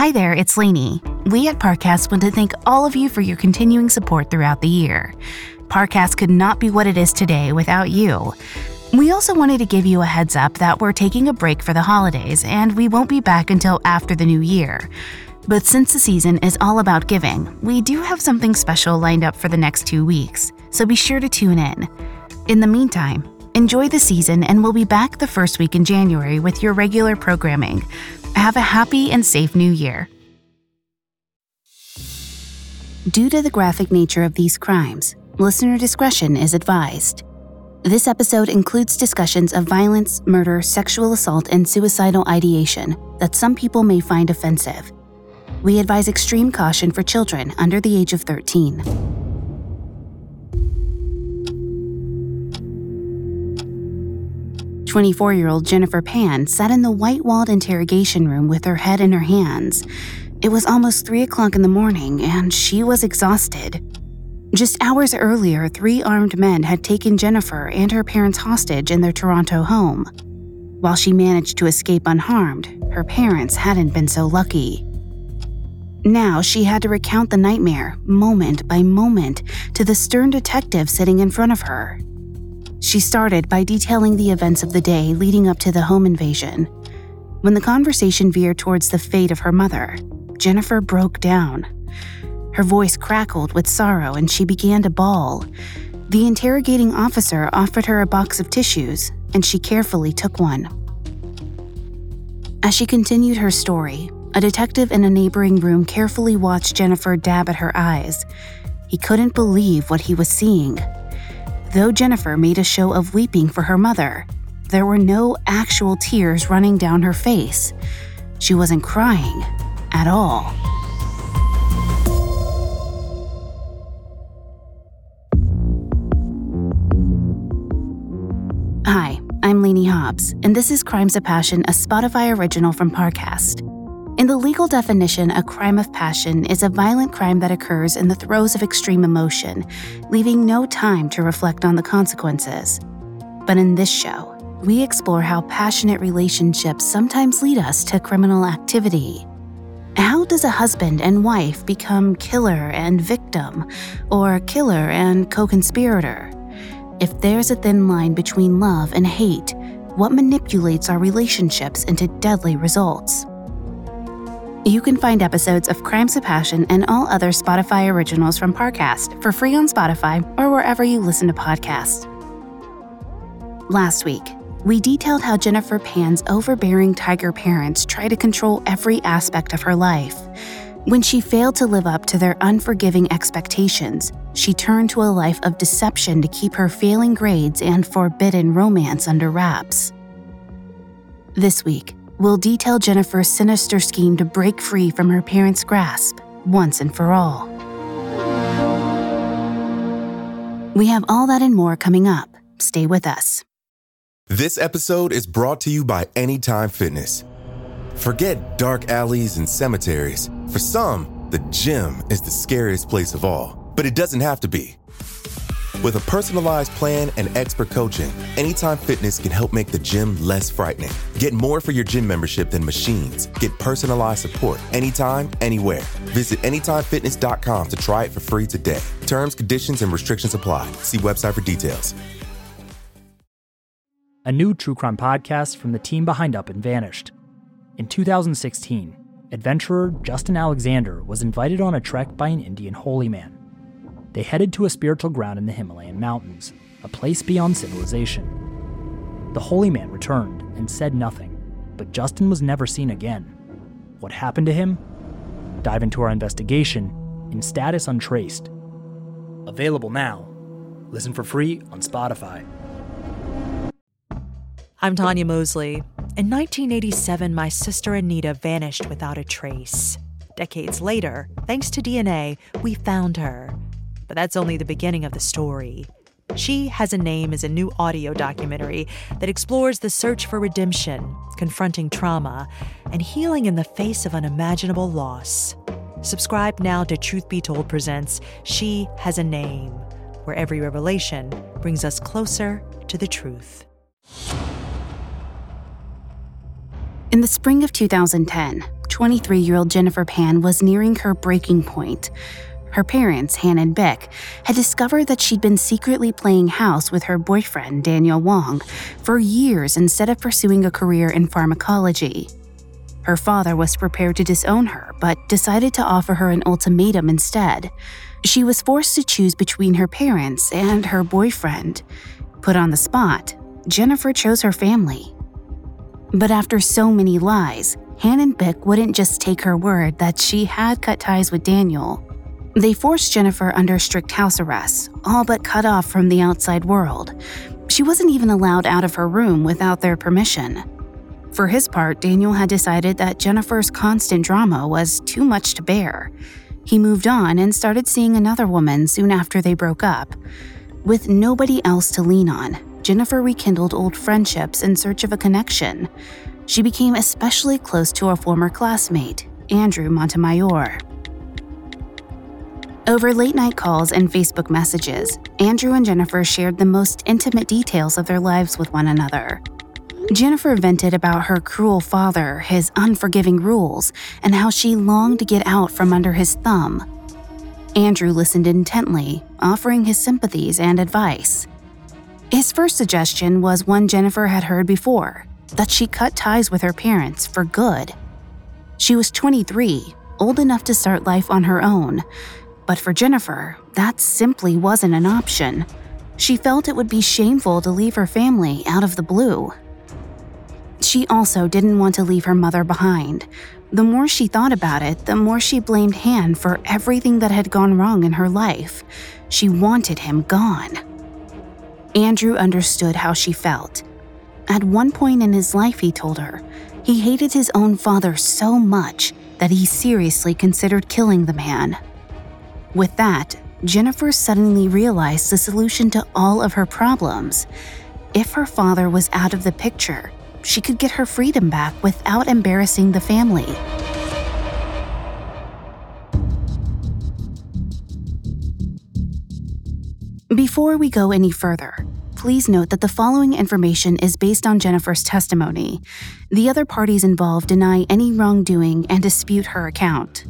Hi there, it's Lainey. We at Parcast want to thank all of you for your continuing support throughout the year. Parcast could not be what it is today without you. We also wanted to give you a heads up that we're taking a break for the holidays and we won't be back until after the new year. But since the season is all about giving, we do have something special lined up for the next two weeks, so be sure to tune in. In the meantime, enjoy the season and we'll be back the first week in January with your regular programming. Have a happy and safe new year. Due to the graphic nature of these crimes, listener discretion is advised. This episode includes discussions of violence, murder, sexual assault, and suicidal ideation that some people may find offensive. We advise extreme caution for children under the age of 13. Twenty-four-year-old Jennifer Pan sat in the white-walled interrogation room with her head in her hands. It was almost three o'clock in the morning, and she was exhausted. Just hours earlier, three armed men had taken Jennifer and her parents hostage in their Toronto home. While she managed to escape unharmed, her parents hadn't been so lucky. Now she had to recount the nightmare, moment by moment, to the stern detective sitting in front of her. She started by detailing the events of the day leading up to the home invasion. When the conversation veered towards the fate of her mother, Jennifer broke down. Her voice crackled with sorrow and she began to bawl. The interrogating officer offered her a box of tissues, and she carefully took one. As she continued her story, a detective in a neighboring room carefully watched Jennifer dab at her eyes. He couldn't believe what he was seeing. Though Jennifer made a show of weeping for her mother, there were no actual tears running down her face. She wasn't crying at all. Hi, I'm Lainey Hobbs, and this is Crimes of Passion, a Spotify original from Parcast. In the legal definition, a crime of passion is a violent crime that occurs in the throes of extreme emotion, leaving no time to reflect on the consequences. But in this show, we explore how passionate relationships sometimes lead us to criminal activity. How does a husband and wife become killer and victim, or killer and co conspirator? If there's a thin line between love and hate, what manipulates our relationships into deadly results? You can find episodes of Crimes of Passion and all other Spotify originals from Parcast for free on Spotify or wherever you listen to podcasts. Last week, we detailed how Jennifer Pan's overbearing tiger parents try to control every aspect of her life. When she failed to live up to their unforgiving expectations, she turned to a life of deception to keep her failing grades and forbidden romance under wraps. This week, we'll detail Jennifer's sinister scheme to break free from her parents' grasp once and for all. We have all that and more coming up. Stay with us. This episode is brought to you by Anytime Fitness. Forget dark alleys and cemeteries. For some, the gym is the scariest place of all, but it doesn't have to be. With a personalized plan and expert coaching, Anytime Fitness can help make the gym less frightening. Get more for your gym membership than machines. Get personalized support anytime, anywhere. Visit AnytimeFitness.com to try it for free today. Terms, conditions, and restrictions apply. See website for details. A new true crime podcast from the team behind Up and Vanished. In 2016, adventurer Justin Alexander was invited on a trek by an Indian holy man. They headed to a spiritual ground in the Himalayan mountains, a place beyond civilization. The holy man returned and said nothing, but Justin was never seen again. What happened to him? Dive into our investigation in Status Untraced. Available now. Listen for free on Spotify. I'm Tanya Mosley. In 1987, my sister Anita vanished without a trace. Decades later, thanks to DNA, we found her. But that's only the beginning of the story. She Has a Name is a new audio documentary that explores the search for redemption, confronting trauma, and healing in the face of unimaginable loss. Subscribe now to Truth Be Told Presents She Has a Name, where every revelation brings us closer to the truth. In the spring of 2010, 23 year old Jennifer Pan was nearing her breaking point. Her parents, Han and Bich, had discovered that she'd been secretly playing house with her boyfriend, Daniel Wong, for years instead of pursuing a career in pharmacology. Her father was prepared to disown her, but decided to offer her an ultimatum instead. She was forced to choose between her parents and her boyfriend. Put on the spot, Jennifer chose her family. But after so many lies, Han and Bich wouldn't just take her word that she had cut ties with Daniel. They forced Jennifer under strict house arrest, all but cut off from the outside world. She wasn't even allowed out of her room without their permission. For his part, Daniel had decided that Jennifer's constant drama was too much to bear. He moved on and started seeing another woman soon after they broke up. With nobody else to lean on, Jennifer rekindled old friendships in search of a connection. She became especially close to a former classmate, Andrew Montemayor. Over late night calls and Facebook messages, Andrew and Jennifer shared the most intimate details of their lives with one another. Jennifer vented about her cruel father, his unforgiving rules, and how she longed to get out from under his thumb. Andrew listened intently, offering his sympathies and advice. His first suggestion was one Jennifer had heard before that she cut ties with her parents for good. She was 23, old enough to start life on her own, but for Jennifer, that simply wasn't an option. She felt it would be shameful to leave her family out of the blue. She also didn't want to leave her mother behind. The more she thought about it, the more she blamed Han for everything that had gone wrong in her life. She wanted him gone. Andrew understood how she felt. At one point in his life, he told her, he hated his own father so much that he seriously considered killing the man. With that, Jennifer suddenly realized the solution to all of her problems. If her father was out of the picture, she could get her freedom back without embarrassing the family. Before we go any further, please note that the following information is based on Jennifer's testimony. The other parties involved deny any wrongdoing and dispute her account.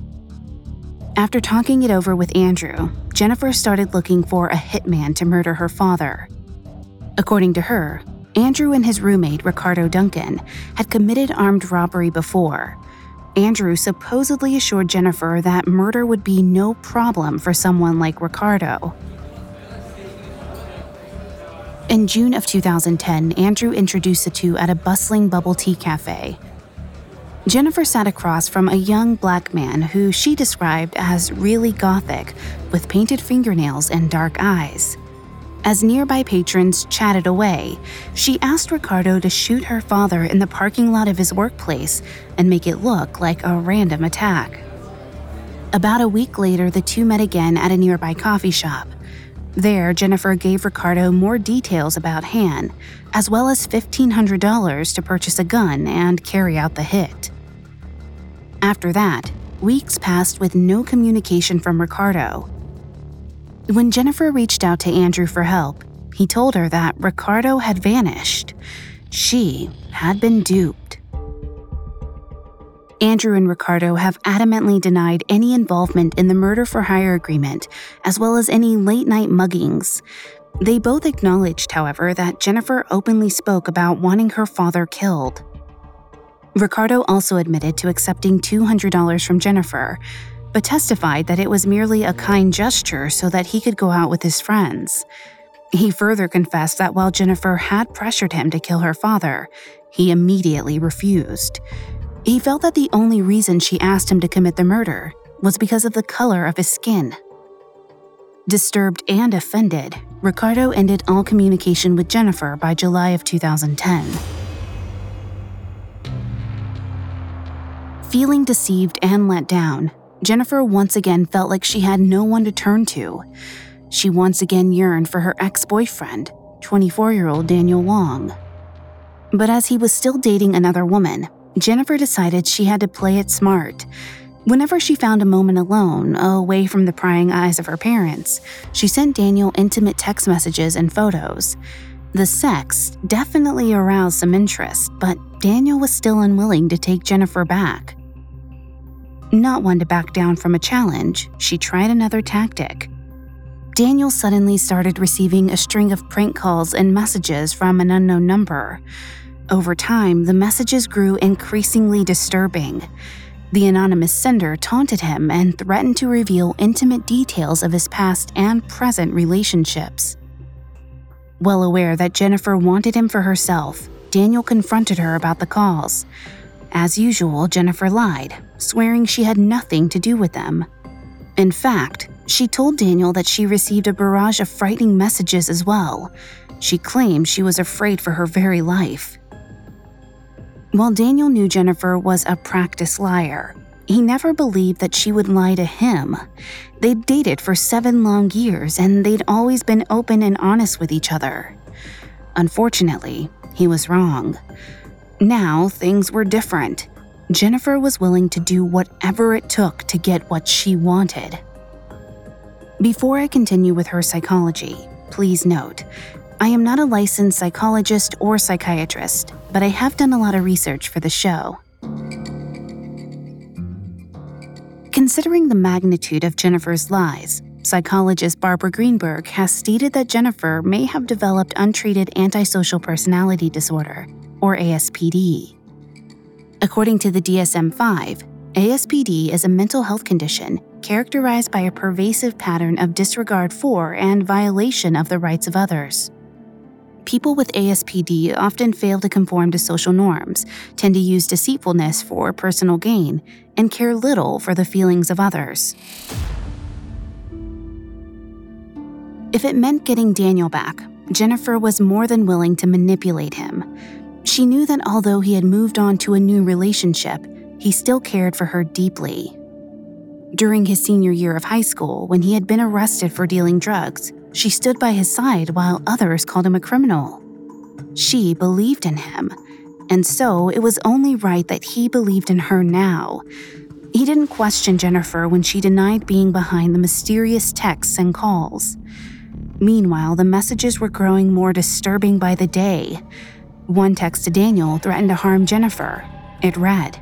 After talking it over with Andrew, Jennifer started looking for a hitman to murder her father. According to her, Andrew and his roommate, Ricardo Duncan, had committed armed robbery before. Andrew supposedly assured Jennifer that murder would be no problem for someone like Ricardo. In June of 2010, Andrew introduced the two at a bustling bubble tea cafe. Jennifer sat across from a young black man who she described as really gothic, with painted fingernails and dark eyes. As nearby patrons chatted away, she asked Ricardo to shoot her father in the parking lot of his workplace and make it look like a random attack. About a week later, the two met again at a nearby coffee shop. There, Jennifer gave Ricardo more details about Han, as well as $1,500 to purchase a gun and carry out the hit. After that, weeks passed with no communication from Ricardo. When Jennifer reached out to Andrew for help, he told her that Ricardo had vanished. She had been duped. Andrew and Ricardo have adamantly denied any involvement in the murder for hire agreement, as well as any late night muggings. They both acknowledged, however, that Jennifer openly spoke about wanting her father killed. Ricardo also admitted to accepting $200 from Jennifer, but testified that it was merely a kind gesture so that he could go out with his friends. He further confessed that while Jennifer had pressured him to kill her father, he immediately refused. He felt that the only reason she asked him to commit the murder was because of the color of his skin. Disturbed and offended, Ricardo ended all communication with Jennifer by July of 2010. Feeling deceived and let down, Jennifer once again felt like she had no one to turn to. She once again yearned for her ex boyfriend, 24 year old Daniel Wong. But as he was still dating another woman, Jennifer decided she had to play it smart. Whenever she found a moment alone, away from the prying eyes of her parents, she sent Daniel intimate text messages and photos. The sex definitely aroused some interest, but Daniel was still unwilling to take Jennifer back. Not one to back down from a challenge, she tried another tactic. Daniel suddenly started receiving a string of prank calls and messages from an unknown number. Over time, the messages grew increasingly disturbing. The anonymous sender taunted him and threatened to reveal intimate details of his past and present relationships. Well aware that Jennifer wanted him for herself, Daniel confronted her about the calls. As usual, Jennifer lied, swearing she had nothing to do with them. In fact, she told Daniel that she received a barrage of frightening messages as well. She claimed she was afraid for her very life. While Daniel knew Jennifer was a practiced liar, he never believed that she would lie to him. They'd dated for seven long years and they'd always been open and honest with each other. Unfortunately, he was wrong. Now things were different. Jennifer was willing to do whatever it took to get what she wanted. Before I continue with her psychology, please note I am not a licensed psychologist or psychiatrist, but I have done a lot of research for the show. Considering the magnitude of Jennifer's lies, psychologist Barbara Greenberg has stated that Jennifer may have developed untreated antisocial personality disorder, or ASPD. According to the DSM 5, ASPD is a mental health condition characterized by a pervasive pattern of disregard for and violation of the rights of others. People with ASPD often fail to conform to social norms, tend to use deceitfulness for personal gain, and care little for the feelings of others. If it meant getting Daniel back, Jennifer was more than willing to manipulate him. She knew that although he had moved on to a new relationship, he still cared for her deeply. During his senior year of high school, when he had been arrested for dealing drugs, she stood by his side while others called him a criminal. She believed in him, and so it was only right that he believed in her now. He didn't question Jennifer when she denied being behind the mysterious texts and calls. Meanwhile, the messages were growing more disturbing by the day. One text to Daniel threatened to harm Jennifer. It read,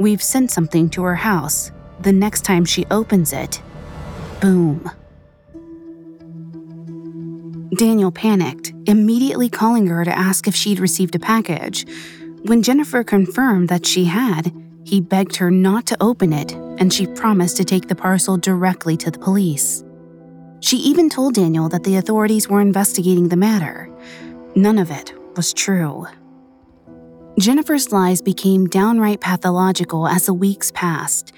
We've sent something to her house. The next time she opens it, boom. Daniel panicked, immediately calling her to ask if she'd received a package. When Jennifer confirmed that she had, he begged her not to open it, and she promised to take the parcel directly to the police. She even told Daniel that the authorities were investigating the matter. None of it was true. Jennifer's lies became downright pathological as the weeks passed.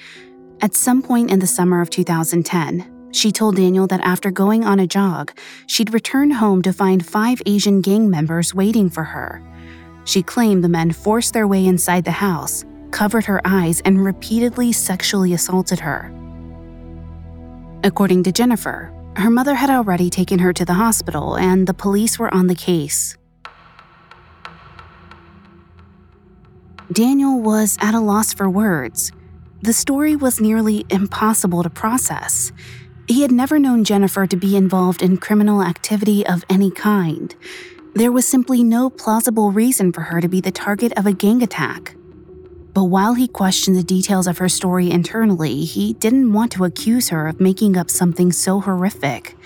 At some point in the summer of 2010, she told Daniel that after going on a jog, she'd return home to find five Asian gang members waiting for her. She claimed the men forced their way inside the house, covered her eyes, and repeatedly sexually assaulted her. According to Jennifer, her mother had already taken her to the hospital and the police were on the case. Daniel was at a loss for words. The story was nearly impossible to process. He had never known Jennifer to be involved in criminal activity of any kind. There was simply no plausible reason for her to be the target of a gang attack. But while he questioned the details of her story internally, he didn't want to accuse her of making up something so horrific.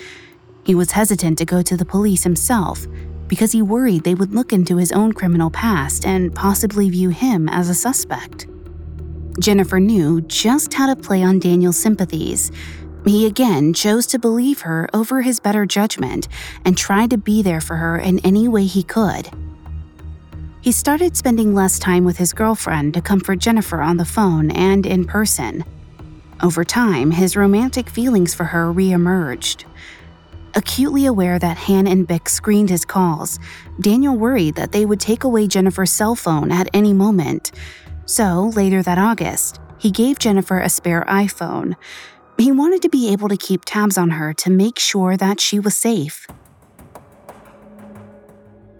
He was hesitant to go to the police himself because he worried they would look into his own criminal past and possibly view him as a suspect. Jennifer knew just how to play on Daniel's sympathies he again chose to believe her over his better judgment and tried to be there for her in any way he could. He started spending less time with his girlfriend to comfort Jennifer on the phone and in person. Over time, his romantic feelings for her reemerged. Acutely aware that Han and Bich screened his calls, Daniel worried that they would take away Jennifer's cell phone at any moment. So, later that August, he gave Jennifer a spare iPhone, he wanted to be able to keep tabs on her to make sure that she was safe.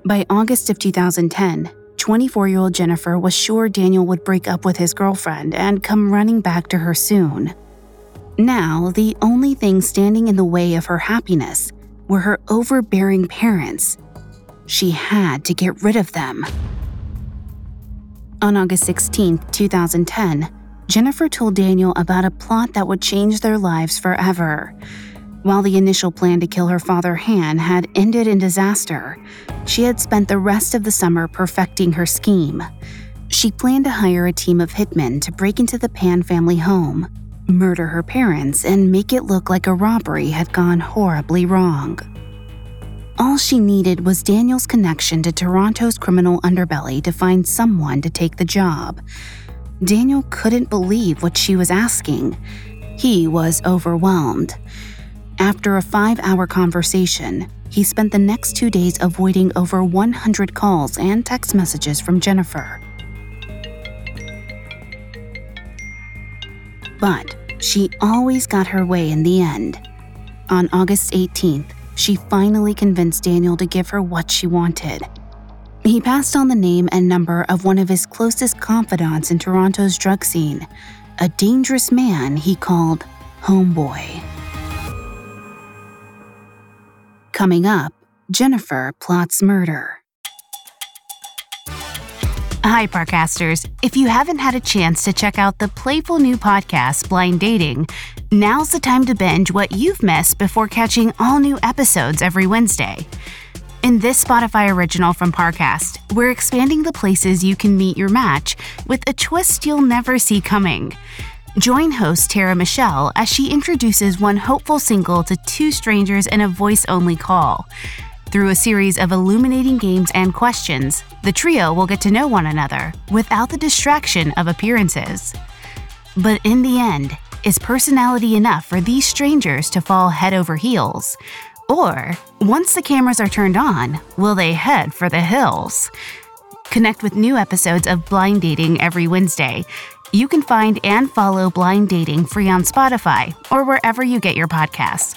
By August of 2010, 24 year old Jennifer was sure Daniel would break up with his girlfriend and come running back to her soon. Now, the only thing standing in the way of her happiness were her overbearing parents. She had to get rid of them. On August 16, 2010, Jennifer told Daniel about a plot that would change their lives forever. While the initial plan to kill her father, Han, had ended in disaster, she had spent the rest of the summer perfecting her scheme. She planned to hire a team of hitmen to break into the Pan family home, murder her parents, and make it look like a robbery had gone horribly wrong. All she needed was Daniel's connection to Toronto's criminal underbelly to find someone to take the job. Daniel couldn't believe what she was asking. He was overwhelmed. After a five hour conversation, he spent the next two days avoiding over 100 calls and text messages from Jennifer. But she always got her way in the end. On August 18th, she finally convinced Daniel to give her what she wanted. He passed on the name and number of one of his closest confidants in Toronto's drug scene, a dangerous man he called Homeboy. Coming up, Jennifer plots murder. Hi, Parcasters. If you haven't had a chance to check out the playful new podcast, Blind Dating, now's the time to binge what you've missed before catching all new episodes every Wednesday. In this Spotify original from Parcast, we're expanding the places you can meet your match with a twist you'll never see coming. Join host Tara Michelle as she introduces one hopeful single to two strangers in a voice only call. Through a series of illuminating games and questions, the trio will get to know one another without the distraction of appearances. But in the end, is personality enough for these strangers to fall head over heels? Or, once the cameras are turned on, will they head for the hills? Connect with new episodes of Blind Dating every Wednesday you can find and follow Blind Dating free on Spotify or wherever you get your podcasts.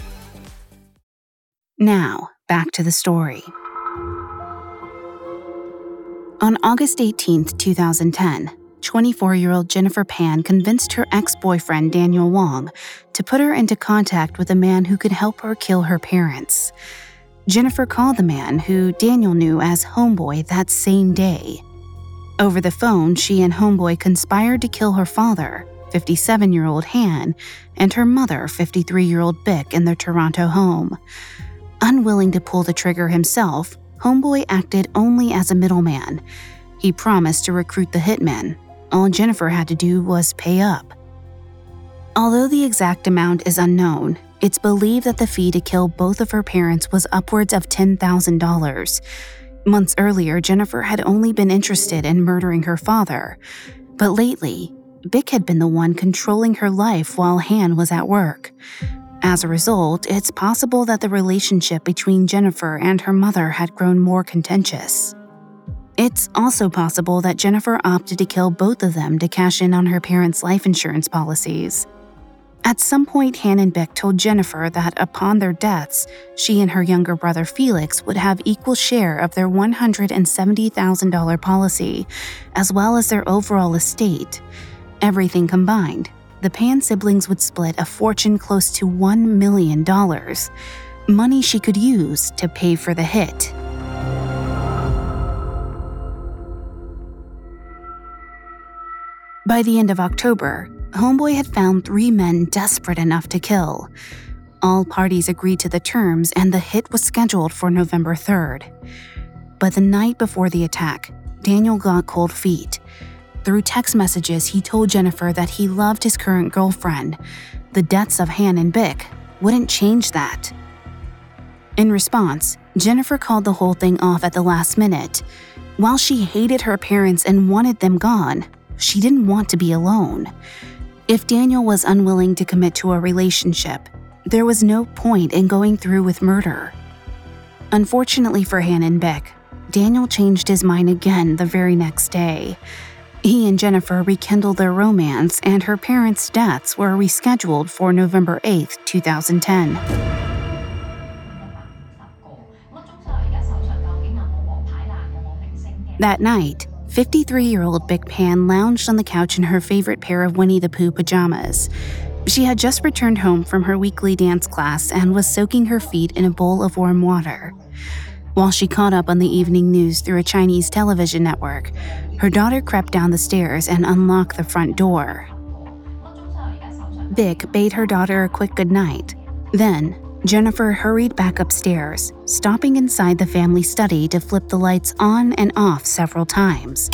Now, back to the story. On August 18, 2010, 24 year old Jennifer Pan convinced her ex boyfriend Daniel Wong to put her into contact with a man who could help her kill her parents. Jennifer called the man, who Daniel knew as Homeboy, that same day. Over the phone, she and Homeboy conspired to kill her father, 57 year old Han, and her mother, 53 year old Bich, in their Toronto home. Unwilling to pull the trigger himself, Homeboy acted only as a middleman. He promised to recruit the hitmen, all Jennifer had to do was pay up. Although the exact amount is unknown, it's believed that the fee to kill both of her parents was upwards of $10,000. Months earlier, Jennifer had only been interested in murdering her father, but lately, Bich had been the one controlling her life while Han was at work. As a result, it's possible that the relationship between Jennifer and her mother had grown more contentious. It's also possible that Jennifer opted to kill both of them to cash in on her parents' life insurance policies. At some point, Han and Bich told Jennifer that upon their deaths, she and her younger brother Felix would have equal share of their $170,000 policy, as well as their overall estate. Everything combined, the Pan siblings would split a fortune close to $1 million, money she could use to pay for the hit. By the end of October, Homeboy had found three men desperate enough to kill. All parties agreed to the terms, and the hit was scheduled for November 3rd. But the night before the attack, Daniel got cold feet. Through text messages, he told Jennifer that he loved his current girlfriend. The deaths of Han and Bich wouldn't change that. In response, Jennifer called the whole thing off at the last minute. While she hated her parents and wanted them gone, she didn't want to be alone. If Daniel was unwilling to commit to a relationship, there was no point in going through with murder. Unfortunately for Han and Bich, Daniel changed his mind again the very next day. He and Jennifer rekindled their romance, and her parents' deaths were rescheduled for November 8, 2010. That night, 53 year old Bich Pan lounged on the couch in her favorite pair of Winnie the Pooh pajamas. She had just returned home from her weekly dance class and was soaking her feet in a bowl of warm water. While she caught up on the evening news through a Chinese television network, her daughter crept down the stairs and unlocked the front door. Bich bade her daughter a quick goodnight. Then, Jennifer hurried back upstairs, stopping inside the family study to flip the lights on and off several times.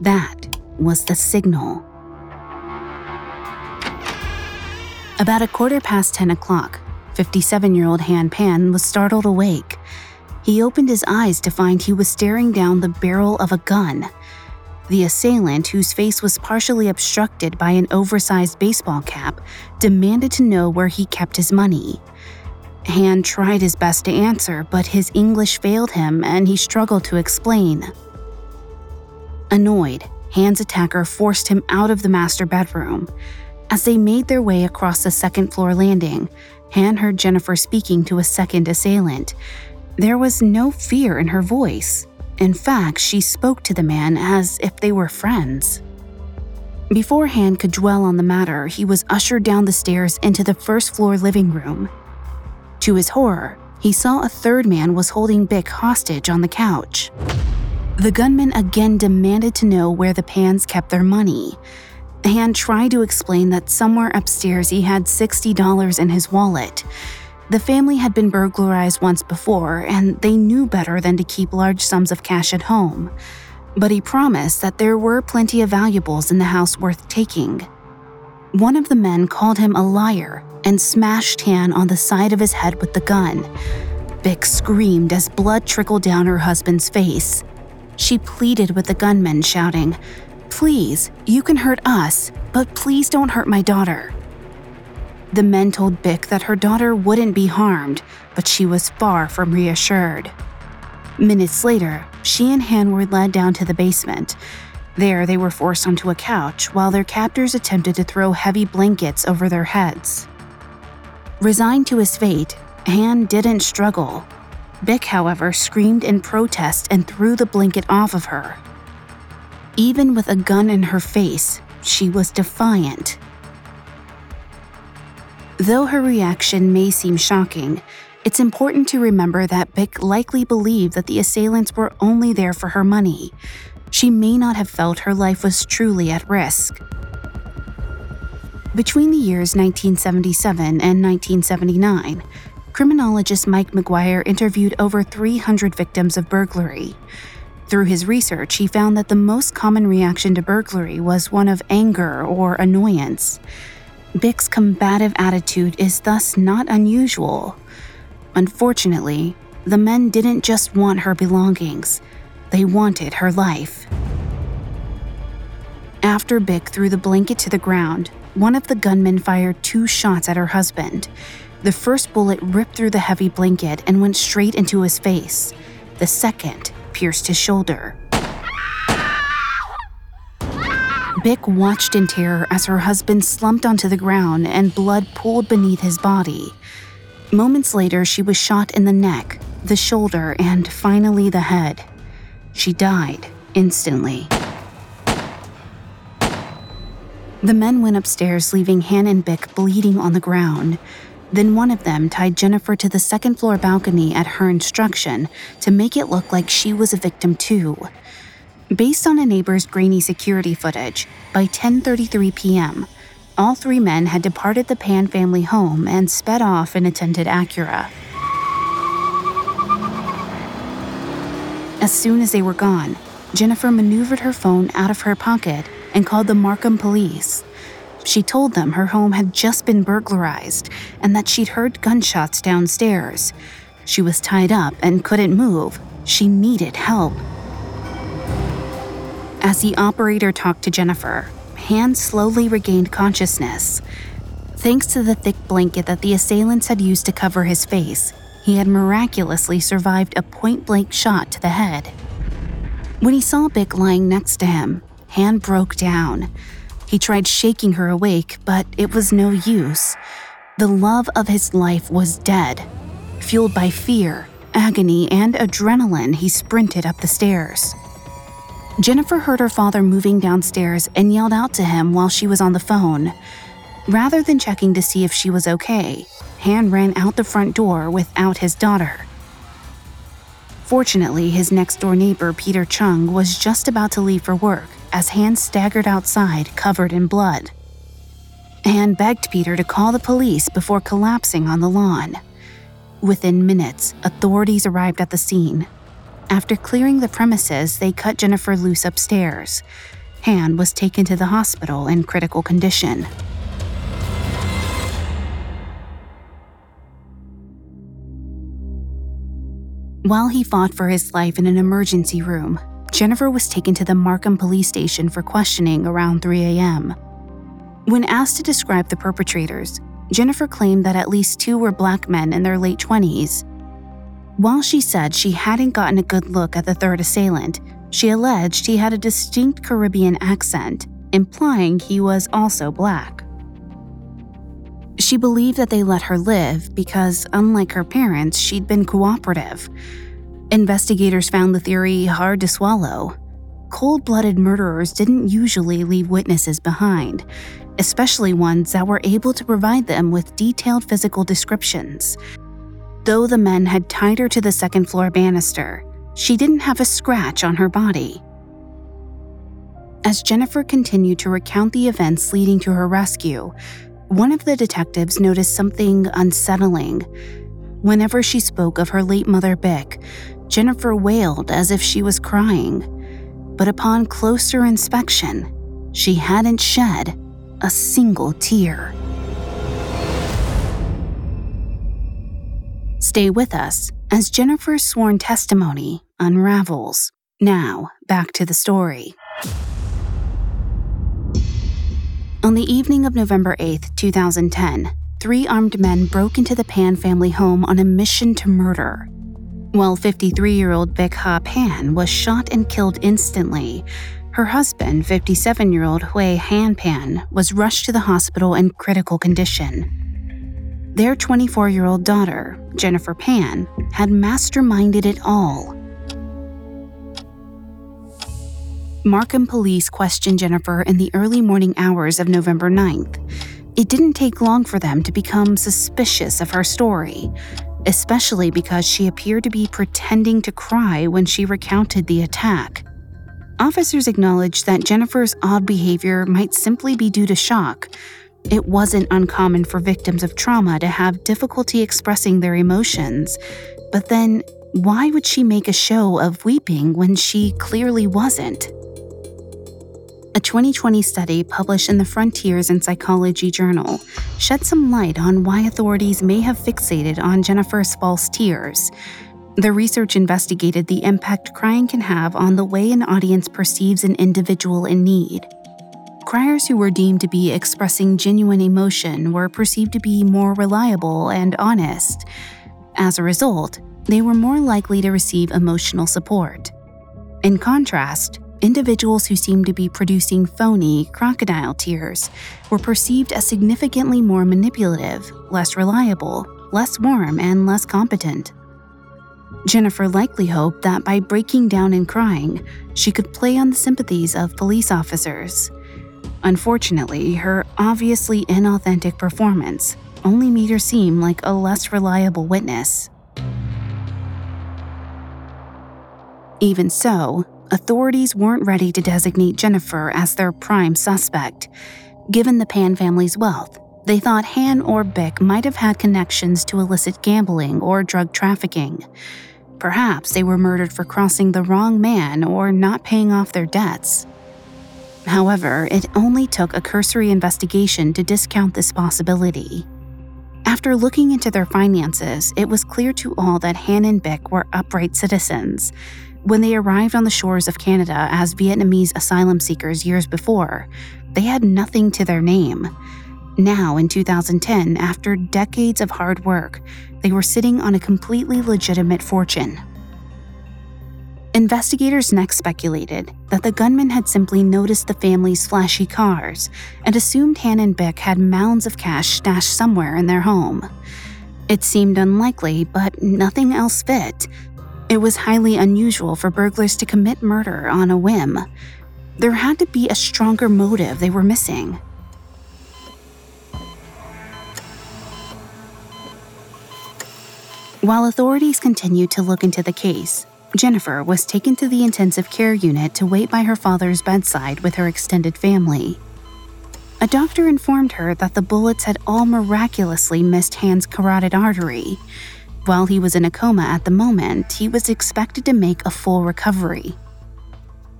That was the signal. About a quarter past 10 o'clock, 57 year old Han Pan was startled awake. He opened his eyes to find he was staring down the barrel of a gun. The assailant, whose face was partially obstructed by an oversized baseball cap, demanded to know where he kept his money. Han tried his best to answer, but his English failed him and he struggled to explain. Annoyed, Han's attacker forced him out of the master bedroom. As they made their way across the second floor landing, Han heard Jennifer speaking to a second assailant. There was no fear in her voice. In fact, she spoke to the man as if they were friends. Before Han could dwell on the matter, he was ushered down the stairs into the first floor living room. To his horror, he saw a third man was holding Bich hostage on the couch. The gunman again demanded to know where the Pans kept their money, Han tried to explain that somewhere upstairs he had $60 in his wallet. The family had been burglarized once before, and they knew better than to keep large sums of cash at home. But he promised that there were plenty of valuables in the house worth taking. One of the men called him a liar and smashed Han on the side of his head with the gun. Bich screamed as blood trickled down her husband's face. She pleaded with the gunman, shouting, Please, you can hurt us, but please don't hurt my daughter. The men told Bich that her daughter wouldn't be harmed, but she was far from reassured. Minutes later, she and Han were led down to the basement. There, they were forced onto a couch while their captors attempted to throw heavy blankets over their heads. Resigned to his fate, Han didn't struggle. Bich, however, screamed in protest and threw the blanket off of her. Even with a gun in her face, she was defiant. Though her reaction may seem shocking, it's important to remember that Bich likely believed that the assailants were only there for her money. She may not have felt her life was truly at risk. Between the years 1977 and 1979, criminologist Mike Maguire interviewed over 300 victims of burglary. Through his research, he found that the most common reaction to burglary was one of anger or annoyance. Bich's combative attitude is thus not unusual. Unfortunately, the men didn't just want her belongings, they wanted her life. After Bich threw the blanket to the ground, one of the gunmen fired two shots at her husband. The first bullet ripped through the heavy blanket and went straight into his face. The second pierced his shoulder. Bich watched in terror as her husband slumped onto the ground and blood pooled beneath his body. Moments later, she was shot in the neck, the shoulder, and finally the head. She died instantly. The men went upstairs, leaving Han and Bich bleeding on the ground. Then one of them tied Jennifer to the second floor balcony at her instruction to make it look like she was a victim too. Based on a neighbor's grainy security footage, by 10:33 p.m., all three men had departed the Pan family home and sped off in a tinted Acura. As soon as they were gone, Jennifer maneuvered her phone out of her pocket and called the Markham police. She told them her home had just been burglarized and that she'd heard gunshots downstairs. She was tied up and couldn't move. She needed help. As the operator talked to Jennifer, Han slowly regained consciousness. Thanks to the thick blanket that the assailants had used to cover his face, he had miraculously survived a point blank shot to the head. When he saw Bich lying next to him, Han broke down. He tried shaking her awake, but it was no use. The love of his life was dead. Fueled by fear, agony, and adrenaline, he sprinted up the stairs. Jennifer heard her father moving downstairs and yelled out to him while she was on the phone. Rather than checking to see if she was okay, Han ran out the front door without his daughter. Fortunately, his next door neighbor, Peter Chung, was just about to leave for work as Han staggered outside covered in blood. Han begged Peter to call the police before collapsing on the lawn. Within minutes, authorities arrived at the scene. After clearing the premises, they cut Jennifer loose upstairs. Han was taken to the hospital in critical condition. While he fought for his life in an emergency room, Jennifer was taken to the Markham police station for questioning around 3 a.m. When asked to describe the perpetrators, Jennifer claimed that at least two were black men in their late 20s. While she said she hadn't gotten a good look at the third assailant, she alleged he had a distinct Caribbean accent, implying he was also black. She believed that they let her live because, unlike her parents, she'd been cooperative. Investigators found the theory hard to swallow. Cold blooded murderers didn't usually leave witnesses behind, especially ones that were able to provide them with detailed physical descriptions. Though the men had tied her to the second floor banister, she didn't have a scratch on her body. As Jennifer continued to recount the events leading to her rescue, one of the detectives noticed something unsettling. Whenever she spoke of her late mother, Bich, Jennifer wailed as if she was crying. But upon closer inspection, she hadn't shed a single tear. Stay with us as Jennifer's sworn testimony unravels. Now, back to the story. On the evening of November 8, 2010, three armed men broke into the Pan family home on a mission to murder. While 53 year old Bich Ha Pan was shot and killed instantly, her husband, 57 year old Hui Han Pan, was rushed to the hospital in critical condition. Their 24 year old daughter, Jennifer Pan, had masterminded it all Markham police questioned Jennifer in the early morning hours of November 9th. It didn't take long for them to become suspicious of her story, especially because she appeared to be pretending to cry when she recounted the attack. Officers acknowledged that Jennifer's odd behavior might simply be due to shock. It wasn't uncommon for victims of trauma to have difficulty expressing their emotions, but then why would she make a show of weeping when she clearly wasn't? A 2020 study published in the Frontiers in Psychology journal shed some light on why authorities may have fixated on Jennifer's false tears. The research investigated the impact crying can have on the way an audience perceives an individual in need. Criers who were deemed to be expressing genuine emotion were perceived to be more reliable and honest. As a result, they were more likely to receive emotional support. In contrast, individuals who seemed to be producing phony, crocodile tears were perceived as significantly more manipulative, less reliable, less warm, and less competent. Jennifer likely hoped that by breaking down and crying, she could play on the sympathies of police officers. Unfortunately, her obviously inauthentic performance only made her seem like a less reliable witness. Even so, authorities weren't ready to designate Jennifer as their prime suspect. Given the Pan family's wealth, they thought Han or Bich might have had connections to illicit gambling or drug trafficking. Perhaps they were murdered for crossing the wrong man or not paying off their debts. However, it only took a cursory investigation to discount this possibility. After looking into their finances, it was clear to all that Han and Bich were upright citizens. When they arrived on the shores of Canada as Vietnamese asylum seekers years before, they had nothing to their name. Now, in 2010, after decades of hard work, they were sitting on a completely legitimate fortune. Investigators next speculated that the gunman had simply noticed the family's flashy cars and assumed Han and Bich had mounds of cash stashed somewhere in their home. It seemed unlikely, but nothing else fit. It was highly unusual for burglars to commit murder on a whim. There had to be a stronger motive they were missing. While authorities continued to look into the case, Jennifer was taken to the intensive care unit to wait by her father's bedside with her extended family. A doctor informed her that the bullets had all miraculously missed Han's carotid artery. While he was in a coma at the moment, he was expected to make a full recovery.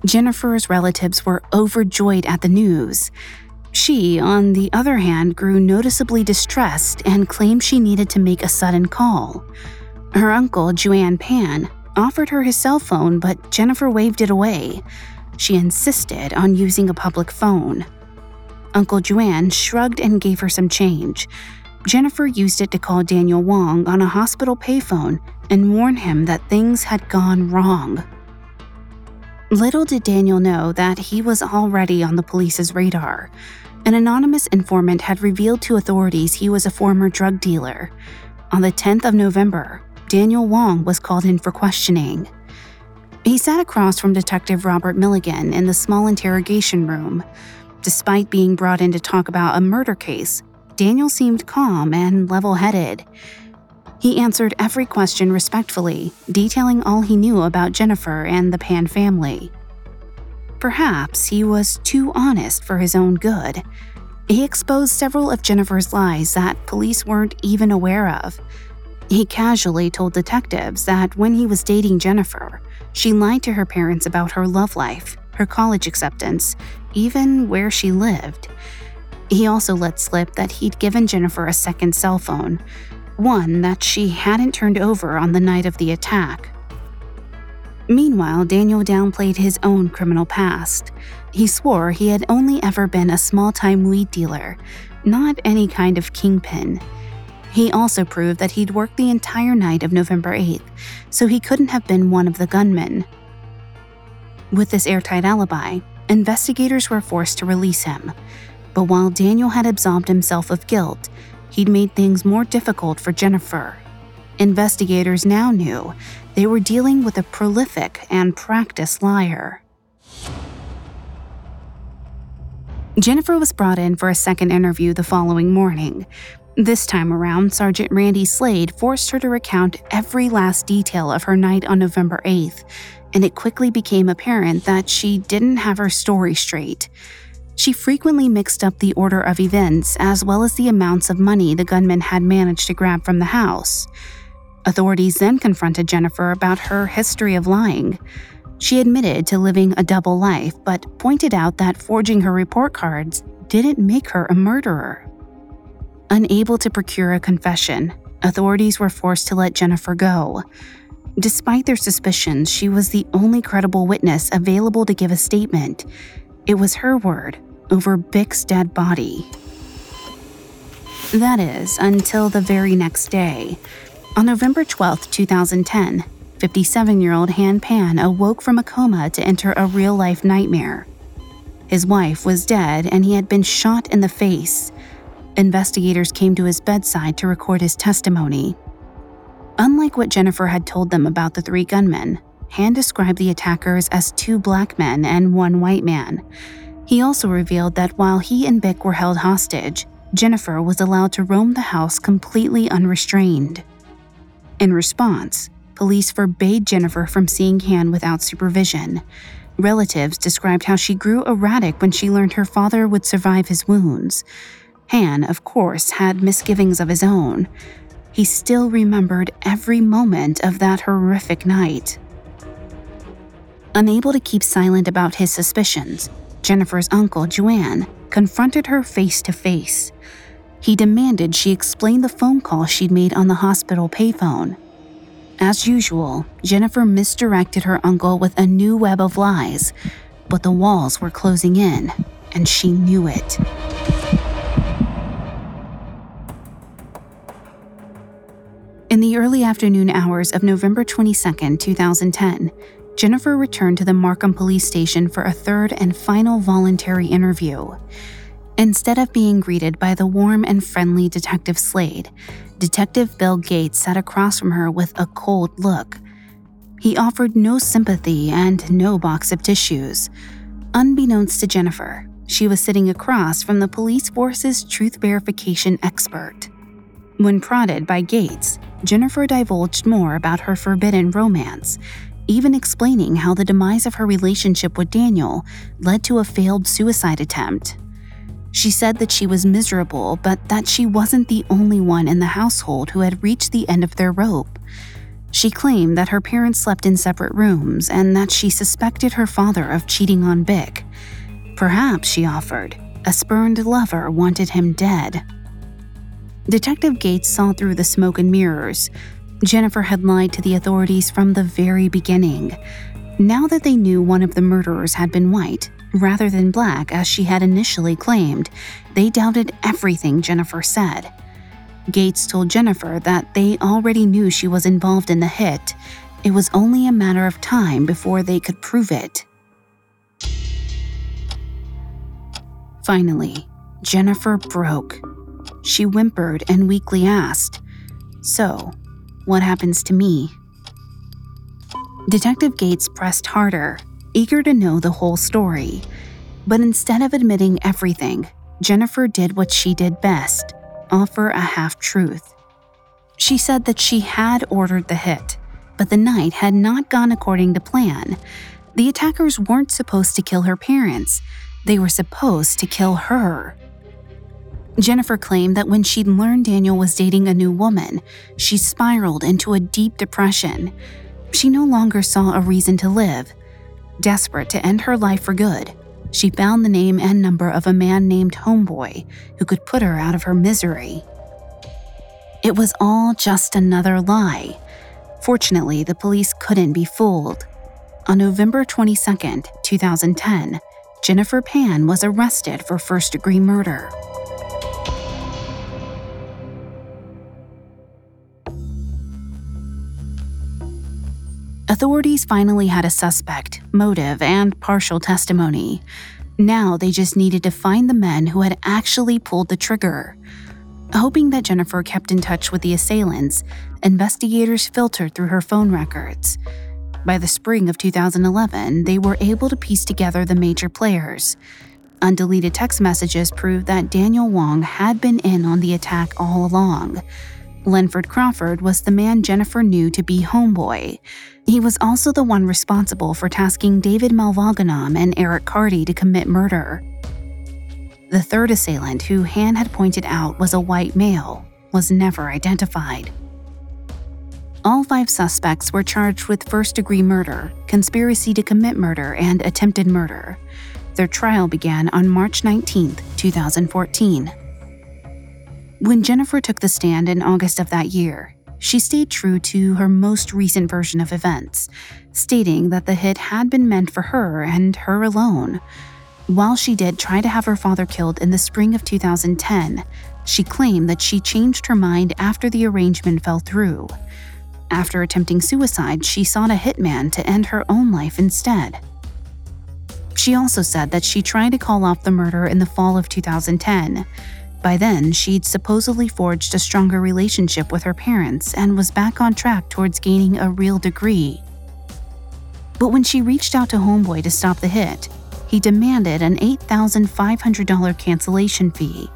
Jennifer's relatives were overjoyed at the news. She, on the other hand, grew noticeably distressed and claimed she needed to make a sudden call. Her uncle, Juan Pan, offered her his cell phone, but Jennifer waved it away. She insisted on using a public phone. Uncle Juan shrugged and gave her some change. Jennifer used it to call Daniel Wong on a hospital payphone and warn him that things had gone wrong. Little did Daniel know that he was already on the police's radar. An anonymous informant had revealed to authorities he was a former drug dealer. On the 10th of November, Daniel Wong was called in for questioning. He sat across from Detective Robert Milligan in the small interrogation room. Despite being brought in to talk about a murder case, Daniel seemed calm and level headed. He answered every question respectfully, detailing all he knew about Jennifer and the Pan family. Perhaps he was too honest for his own good. He exposed several of Jennifer's lies that police weren't even aware of. He casually told detectives that when he was dating Jennifer, she lied to her parents about her love life, her college acceptance, even where she lived. He also let slip that he'd given Jennifer a second cell phone, one that she hadn't turned over on the night of the attack. Meanwhile, Daniel downplayed his own criminal past. He swore he had only ever been a small time weed dealer, not any kind of kingpin. He also proved that he'd worked the entire night of November 8th, so he couldn't have been one of the gunmen. With this airtight alibi, investigators were forced to release him. But while Daniel had absolved himself of guilt, he'd made things more difficult for Jennifer. Investigators now knew they were dealing with a prolific and practiced liar. Jennifer was brought in for a second interview the following morning, this time around, Sergeant Randy Slade forced her to recount every last detail of her night on November 8th, and it quickly became apparent that she didn't have her story straight. She frequently mixed up the order of events as well as the amounts of money the gunman had managed to grab from the house. Authorities then confronted Jennifer about her history of lying. She admitted to living a double life, but pointed out that forging her report cards didn't make her a murderer. Unable to procure a confession, authorities were forced to let Jennifer go. Despite their suspicions, she was the only credible witness available to give a statement. It was her word over Bich's dead body. That is, until the very next day. On November 12, 2010, 57 year old Han Pan awoke from a coma to enter a real life nightmare. His wife was dead and he had been shot in the face. Investigators came to his bedside to record his testimony. Unlike what Jennifer had told them about the three gunmen, Han described the attackers as two black men and one white man. He also revealed that while he and Bich were held hostage, Jennifer was allowed to roam the house completely unrestrained. In response, police forbade Jennifer from seeing Han without supervision. Relatives described how she grew erratic when she learned her father would survive his wounds. Han, of course, had misgivings of his own. He still remembered every moment of that horrific night. Unable to keep silent about his suspicions, Jennifer's uncle, Juan, confronted her face to face. He demanded she explain the phone call she'd made on the hospital payphone. As usual, Jennifer misdirected her uncle with a new web of lies, but the walls were closing in, and she knew it. In the early afternoon hours of November 22, 2010, Jennifer returned to the Markham police station for a third and final voluntary interview. Instead of being greeted by the warm and friendly Detective Slade, Detective Bill Goetz sat across from her with a cold look. He offered no sympathy and no box of tissues. Unbeknownst to Jennifer, she was sitting across from the police force's truth verification expert. When prodded by Gates, Jennifer divulged more about her forbidden romance, even explaining how the demise of her relationship with Daniel led to a failed suicide attempt. She said that she was miserable, but that she wasn't the only one in the household who had reached the end of their rope. She claimed that her parents slept in separate rooms and that she suspected her father of cheating on Bich. Perhaps, she offered, a spurned lover wanted him dead. Detective Goetz saw through the smoke and mirrors. Jennifer had lied to the authorities from the very beginning. Now that they knew one of the murderers had been white, rather than black as she had initially claimed, they doubted everything Jennifer said. Goetz told Jennifer that they already knew she was involved in the hit. It was only a matter of time before they could prove it. Finally, Jennifer broke. She whimpered and weakly asked, So, what happens to me? Detective Goetz pressed harder, eager to know the whole story. But instead of admitting everything, Jennifer did what she did best offer a half truth. She said that she had ordered the hit, but the night had not gone according to plan. The attackers weren't supposed to kill her parents, they were supposed to kill her. Jennifer claimed that when she'd learned Daniel was dating a new woman, she spiraled into a deep depression. She no longer saw a reason to live. Desperate to end her life for good, she found the name and number of a man named Homeboy who could put her out of her misery. It was all just another lie. Fortunately, the police couldn't be fooled. On November 22, 2010, Jennifer Pan was arrested for first degree murder. Authorities finally had a suspect, motive, and partial testimony. Now they just needed to find the men who had actually pulled the trigger. Hoping that Jennifer kept in touch with the assailants, investigators filtered through her phone records. By the spring of 2011, they were able to piece together the major players. Undeleted text messages proved that Daniel Wong had been in on the attack all along. Lenford Crawford was the man Jennifer knew to be Homeboy. He was also the one responsible for tasking David Mylvaganam and Eric Carty to commit murder. The third assailant, who Han had pointed out was a white male, was never identified. All five suspects were charged with first degree murder, conspiracy to commit murder, and attempted murder. Their trial began on March 19, 2014. When Jennifer took the stand in August of that year, she stayed true to her most recent version of events, stating that the hit had been meant for her and her alone. While she did try to have her father killed in the spring of 2010, she claimed that she changed her mind after the arrangement fell through. After attempting suicide, she sought a hitman to end her own life instead. She also said that she tried to call off the murder in the fall of 2010. By then, she'd supposedly forged a stronger relationship with her parents and was back on track towards gaining a real degree. But when she reached out to Homeboy to stop the hit, he demanded an $8,500 cancellation fee.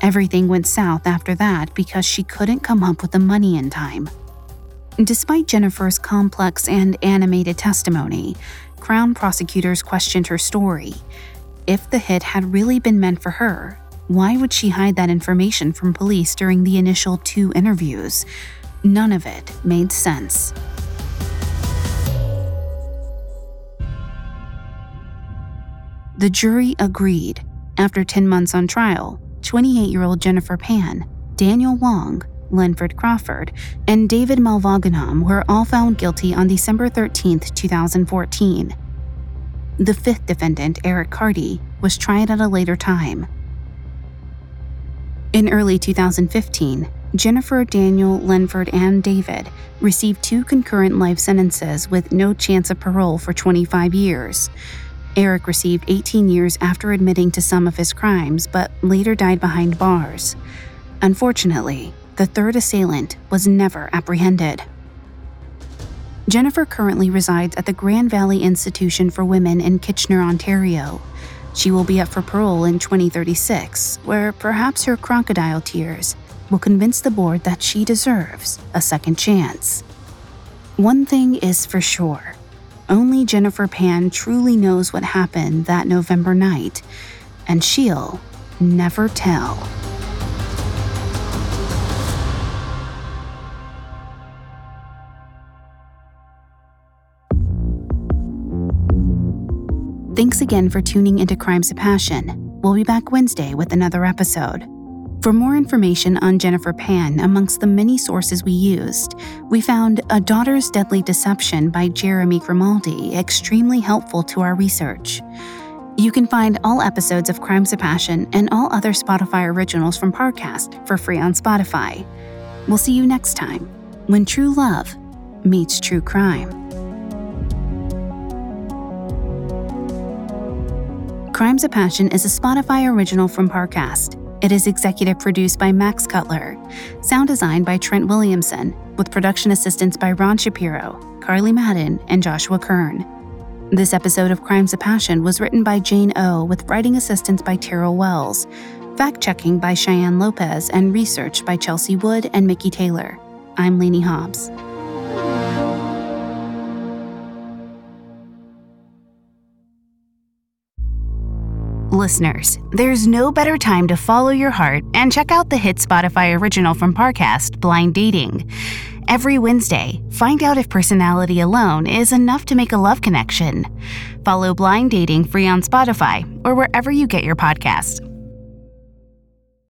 Everything went south after that because she couldn't come up with the money in time. Despite Jennifer's complex and animated testimony, Crown prosecutors questioned her story. If the hit had really been meant for her, why would she hide that information from police during the initial two interviews? None of it made sense. The jury agreed. After 10 months on trial, 28 year old Jennifer Pan, Daniel Wong, Lenford Crawford, and David Mylvaganam were all found guilty on December 13, 2014. The fifth defendant, Eric Carty, was tried at a later time. In early 2015, Jennifer, Daniel, Lenford, and David received two concurrent life sentences with no chance of parole for 25 years. Eric received 18 years after admitting to some of his crimes, but later died behind bars. Unfortunately, the third assailant was never apprehended. Jennifer currently resides at the Grand Valley Institution for Women in Kitchener, Ontario. She will be up for parole in 2036, where perhaps her crocodile tears will convince the board that she deserves a second chance. One thing is for sure only Jennifer Pan truly knows what happened that November night, and she'll never tell. Thanks again for tuning into Crimes of Passion. We'll be back Wednesday with another episode. For more information on Jennifer Pan, amongst the many sources we used, we found A Daughter's Deadly Deception by Jeremy Grimaldi extremely helpful to our research. You can find all episodes of Crimes of Passion and all other Spotify originals from Parcast for free on Spotify. We'll see you next time when true love meets true crime. Crimes of Passion is a Spotify original from Parcast. It is executive produced by Max Cutler, sound designed by Trent Williamson, with production assistance by Ron Shapiro, Carly Madden, and Joshua Kern. This episode of Crimes of Passion was written by Jane O, with writing assistance by Terrell Wells, fact checking by Cheyenne Lopez, and research by Chelsea Wood and Mickey Taylor. I'm Lainey Hobbs. Listeners, there's no better time to follow your heart and check out the hit Spotify original from Parcast, Blind Dating. Every Wednesday, find out if personality alone is enough to make a love connection. Follow Blind Dating free on Spotify or wherever you get your podcasts.